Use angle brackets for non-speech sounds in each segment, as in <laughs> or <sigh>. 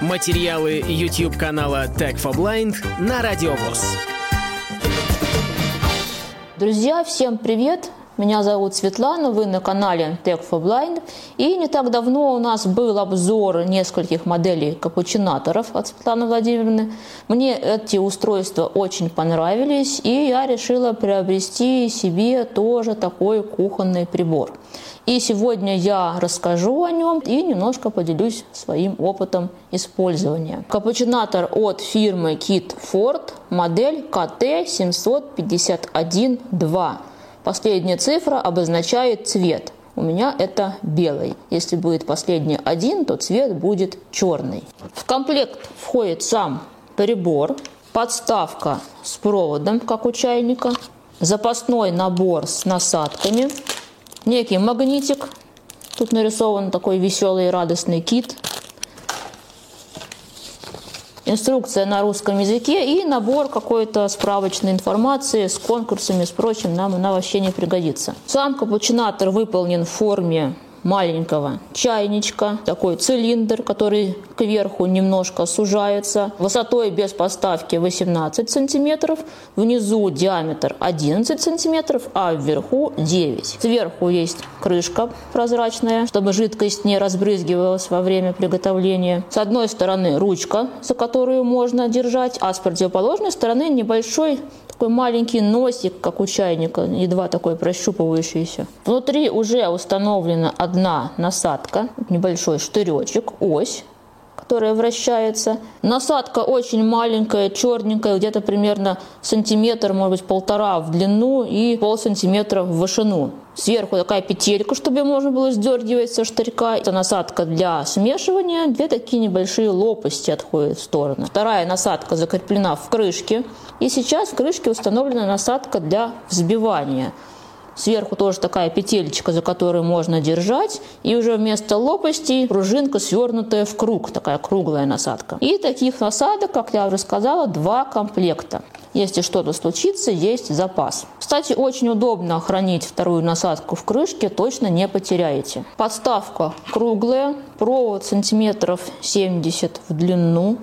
Материалы YouTube канала Tech for Blind на Радиовоз. Друзья, всем привет! Меня зовут Светлана, вы на канале Tech for Blind. И не так давно у нас был обзор нескольких моделей капучинаторов от Светланы Владимировны. Мне эти устройства очень понравились, и я решила приобрести себе тоже такой кухонный прибор. И сегодня я расскажу о нем и немножко поделюсь своим опытом использования. Капучинатор от фирмы Kit Ford, модель KT751-2. Последняя цифра обозначает цвет. У меня это белый. Если будет последний один, то цвет будет черный. В комплект входит сам прибор, подставка с проводом, как у чайника, запасной набор с насадками, некий магнитик. Тут нарисован такой веселый и радостный кит – инструкция на русском языке и набор какой-то справочной информации с конкурсами, с прочим, нам она вообще не пригодится. Сам капучинатор выполнен в форме маленького чайничка, такой цилиндр, который кверху немножко сужается, высотой без поставки 18 сантиметров, внизу диаметр 11 сантиметров, а вверху 9. Сверху есть крышка прозрачная, чтобы жидкость не разбрызгивалась во время приготовления. С одной стороны ручка, за которую можно держать, а с противоположной стороны небольшой такой маленький носик, как у чайника, едва такой прощупывающийся. Внутри уже установлена одна насадка, небольшой штыречек, ось, которая вращается. Насадка очень маленькая, черненькая, где-то примерно сантиметр, может быть, полтора в длину и пол сантиметра в вышину. Сверху такая петелька, чтобы можно было сдергивать со штырька. Это насадка для смешивания. Две такие небольшие лопасти отходят в сторону. Вторая насадка закреплена в крышке. И сейчас в крышке установлена насадка для взбивания. Сверху тоже такая петелька, за которую можно держать. И уже вместо лопастей пружинка свернутая в круг, такая круглая насадка. И таких насадок, как я уже сказала, два комплекта. Если что-то случится, есть запас. Кстати, очень удобно хранить вторую насадку в крышке, точно не потеряете. Подставка круглая, провод сантиметров 70 в длину.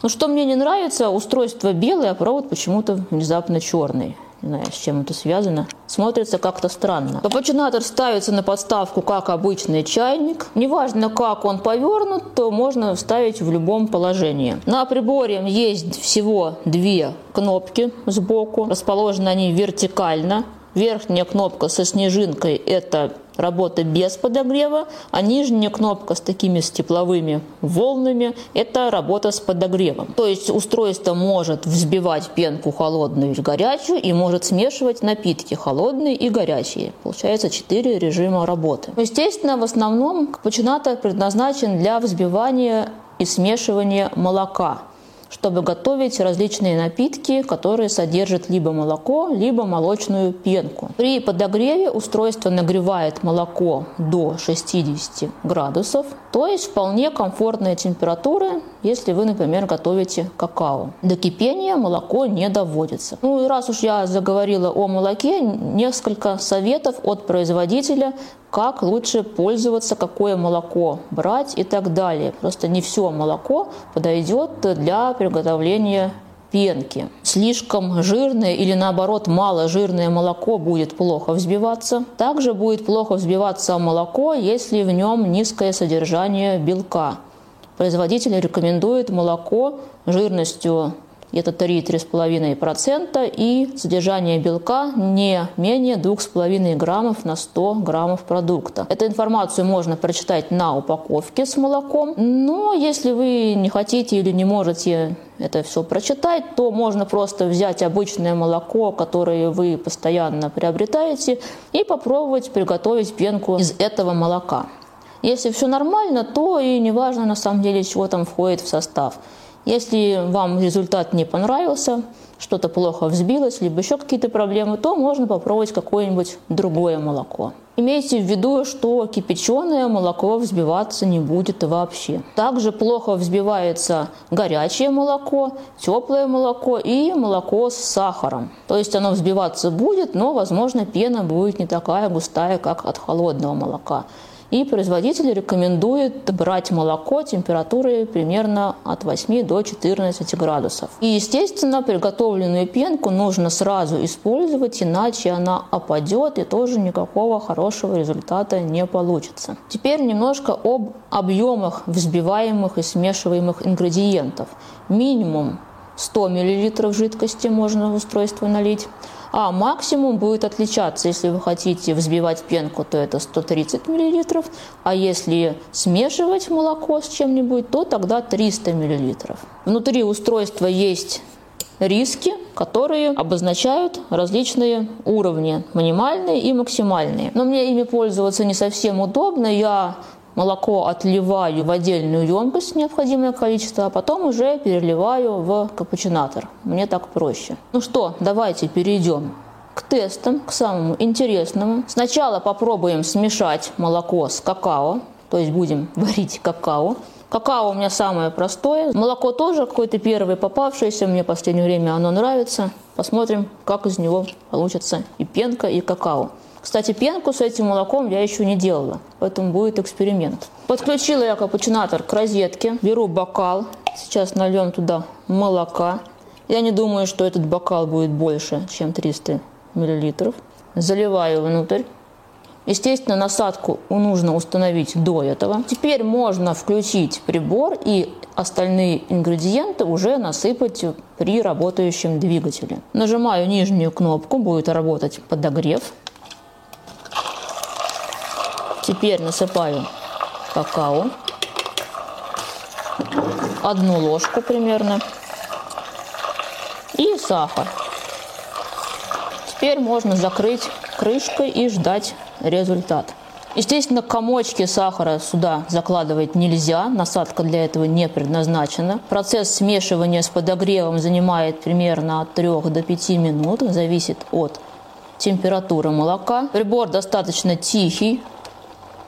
Но что мне не нравится, устройство белое, а провод почему-то внезапно черный. Не знаю, с чем это связано. Смотрится как-то странно. Капучинатор ставится на подставку, как обычный чайник. Неважно, как он повернут, то можно вставить в любом положении. На приборе есть всего две кнопки сбоку. Расположены они вертикально. Верхняя кнопка со снежинкой – это работа без подогрева, а нижняя кнопка с такими с тепловыми волнами – это работа с подогревом. То есть устройство может взбивать пенку холодную и горячую и может смешивать напитки холодные и горячие. Получается четыре режима работы. Естественно, в основном капучинатор предназначен для взбивания и смешивания молока – чтобы готовить различные напитки, которые содержат либо молоко, либо молочную пенку. При подогреве устройство нагревает молоко до 60 градусов, то есть вполне комфортная температура, если вы, например, готовите какао. До кипения молоко не доводится. Ну и раз уж я заговорила о молоке, несколько советов от производителя, как лучше пользоваться, какое молоко брать и так далее. Просто не все молоко подойдет для приготовления пенки. Слишком жирное или наоборот мало жирное молоко будет плохо взбиваться. Также будет плохо взбиваться молоко, если в нем низкое содержание белка. Производитель рекомендует молоко жирностью это 3-3,5%, и содержание белка не менее 2,5 граммов на 100 граммов продукта. Эту информацию можно прочитать на упаковке с молоком, но если вы не хотите или не можете это все прочитать, то можно просто взять обычное молоко, которое вы постоянно приобретаете, и попробовать приготовить пенку из этого молока. Если все нормально, то и не важно на самом деле, чего там входит в состав. Если вам результат не понравился, что-то плохо взбилось, либо еще какие-то проблемы, то можно попробовать какое-нибудь другое молоко. Имейте в виду, что кипяченое молоко взбиваться не будет вообще. Также плохо взбивается горячее молоко, теплое молоко и молоко с сахаром. То есть оно взбиваться будет, но, возможно, пена будет не такая густая, как от холодного молока. И производитель рекомендует брать молоко температурой примерно от 8 до 14 градусов. И, естественно, приготовленную пенку нужно сразу использовать, иначе она опадет и тоже никакого хорошего результата не получится. Теперь немножко об объемах взбиваемых и смешиваемых ингредиентов. Минимум 100 мл жидкости можно в устройство налить а максимум будет отличаться. Если вы хотите взбивать пенку, то это 130 мл, а если смешивать молоко с чем-нибудь, то тогда 300 мл. Внутри устройства есть риски, которые обозначают различные уровни, минимальные и максимальные. Но мне ими пользоваться не совсем удобно. Я молоко отливаю в отдельную емкость, необходимое количество, а потом уже переливаю в капучинатор. Мне так проще. Ну что, давайте перейдем к тестам, к самому интересному. Сначала попробуем смешать молоко с какао, то есть будем <laughs> варить какао. Какао у меня самое простое. Молоко тоже какое-то первое попавшееся. Мне в последнее время оно нравится. Посмотрим, как из него получится и пенка, и какао. Кстати, пенку с этим молоком я еще не делала, поэтому будет эксперимент. Подключила я капучинатор к розетке, беру бокал, сейчас нальем туда молока. Я не думаю, что этот бокал будет больше, чем 300 мл. Заливаю внутрь. Естественно, насадку нужно установить до этого. Теперь можно включить прибор и остальные ингредиенты уже насыпать при работающем двигателе. Нажимаю нижнюю кнопку, будет работать подогрев. Теперь насыпаю какао. Одну ложку примерно. И сахар. Теперь можно закрыть крышкой и ждать результат. Естественно, комочки сахара сюда закладывать нельзя, насадка для этого не предназначена. Процесс смешивания с подогревом занимает примерно от 3 до 5 минут, зависит от температуры молока. Прибор достаточно тихий,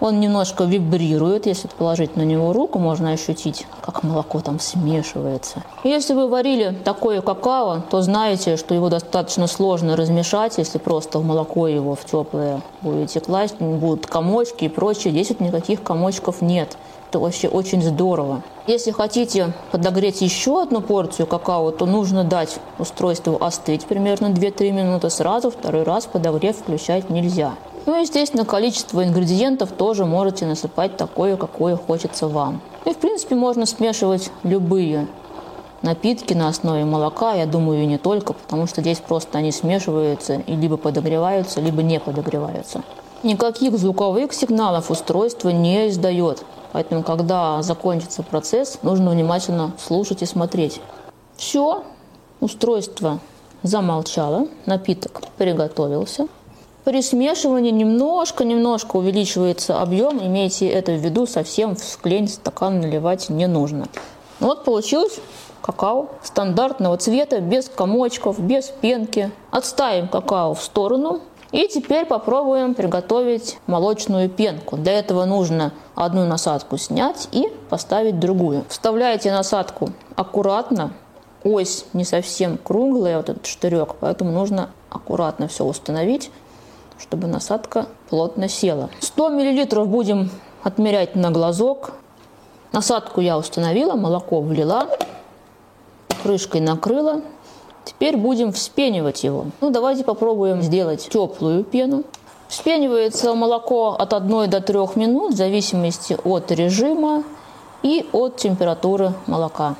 он немножко вибрирует, если положить на него руку, можно ощутить, как молоко там смешивается. Если вы варили такое какао, то знаете, что его достаточно сложно размешать, если просто в молоко его в теплое будете класть, будут комочки и прочее. Здесь вот никаких комочков нет. Это вообще очень здорово. Если хотите подогреть еще одну порцию какао, то нужно дать устройству остыть примерно 2-3 минуты сразу, второй раз подогрев включать нельзя. Ну и, естественно, количество ингредиентов тоже можете насыпать такое, какое хочется вам. И, в принципе, можно смешивать любые напитки на основе молока, я думаю, и не только, потому что здесь просто они смешиваются и либо подогреваются, либо не подогреваются. Никаких звуковых сигналов устройство не издает, поэтому, когда закончится процесс, нужно внимательно слушать и смотреть. Все, устройство замолчало, напиток приготовился. При смешивании немножко-немножко увеличивается объем. Имейте это в виду, совсем в склень стакан наливать не нужно. Вот получилось какао стандартного цвета, без комочков, без пенки. Отставим какао в сторону. И теперь попробуем приготовить молочную пенку. Для этого нужно одну насадку снять и поставить другую. Вставляете насадку аккуратно. Ось не совсем круглая, вот этот штырек, поэтому нужно аккуратно все установить чтобы насадка плотно села. 100 мл будем отмерять на глазок. Насадку я установила, молоко влила, крышкой накрыла. Теперь будем вспенивать его. Ну, давайте попробуем сделать теплую пену. Вспенивается молоко от 1 до 3 минут в зависимости от режима и от температуры молока.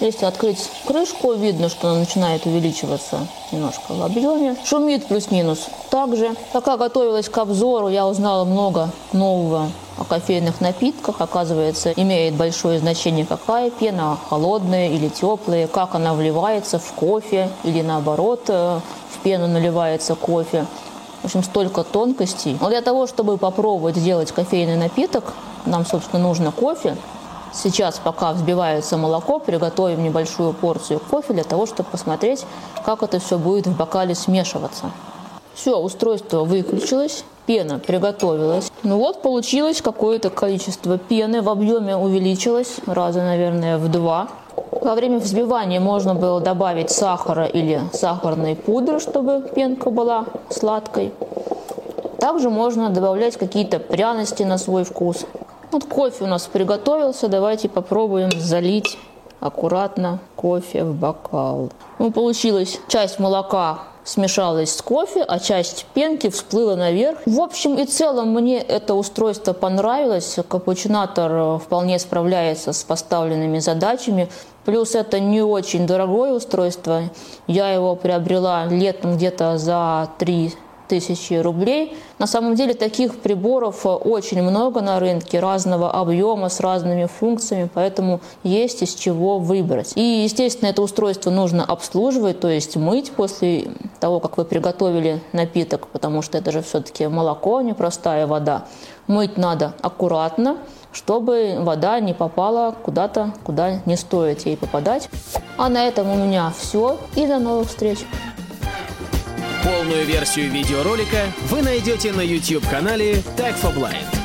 Если открыть крышку, видно, что она начинает увеличиваться немножко в объеме. Шумит плюс-минус также. Пока готовилась к обзору, я узнала много нового о кофейных напитках. Оказывается, имеет большое значение, какая пена, холодная или теплая, как она вливается в кофе или наоборот э, в пену наливается кофе. В общем, столько тонкостей. Но для того, чтобы попробовать сделать кофейный напиток, нам, собственно, нужно кофе, Сейчас, пока взбивается молоко, приготовим небольшую порцию кофе для того, чтобы посмотреть, как это все будет в бокале смешиваться. Все, устройство выключилось, пена приготовилась. Ну вот, получилось какое-то количество пены, в объеме увеличилось, раза, наверное, в два. Во время взбивания можно было добавить сахара или сахарной пудры, чтобы пенка была сладкой. Также можно добавлять какие-то пряности на свой вкус. Вот кофе у нас приготовился, давайте попробуем залить аккуратно кофе в бокал. Ну, получилось часть молока смешалась с кофе, а часть пенки всплыла наверх. В общем и целом мне это устройство понравилось. Капучинатор э, вполне справляется с поставленными задачами. Плюс это не очень дорогое устройство. Я его приобрела летом где-то за 3 тысячи рублей. На самом деле таких приборов э, очень много на рынке, разного объема, с разными функциями, поэтому есть из чего выбрать. И, естественно, это устройство нужно обслуживать, то есть мыть после того, как вы приготовили напиток, потому что это же все-таки молоко, а не простая вода. Мыть надо аккуратно, чтобы вода не попала куда-то, куда не стоит ей попадать. А на этом у меня все. И до новых встреч! Полную версию видеоролика вы найдете на YouTube-канале Tag for Blind.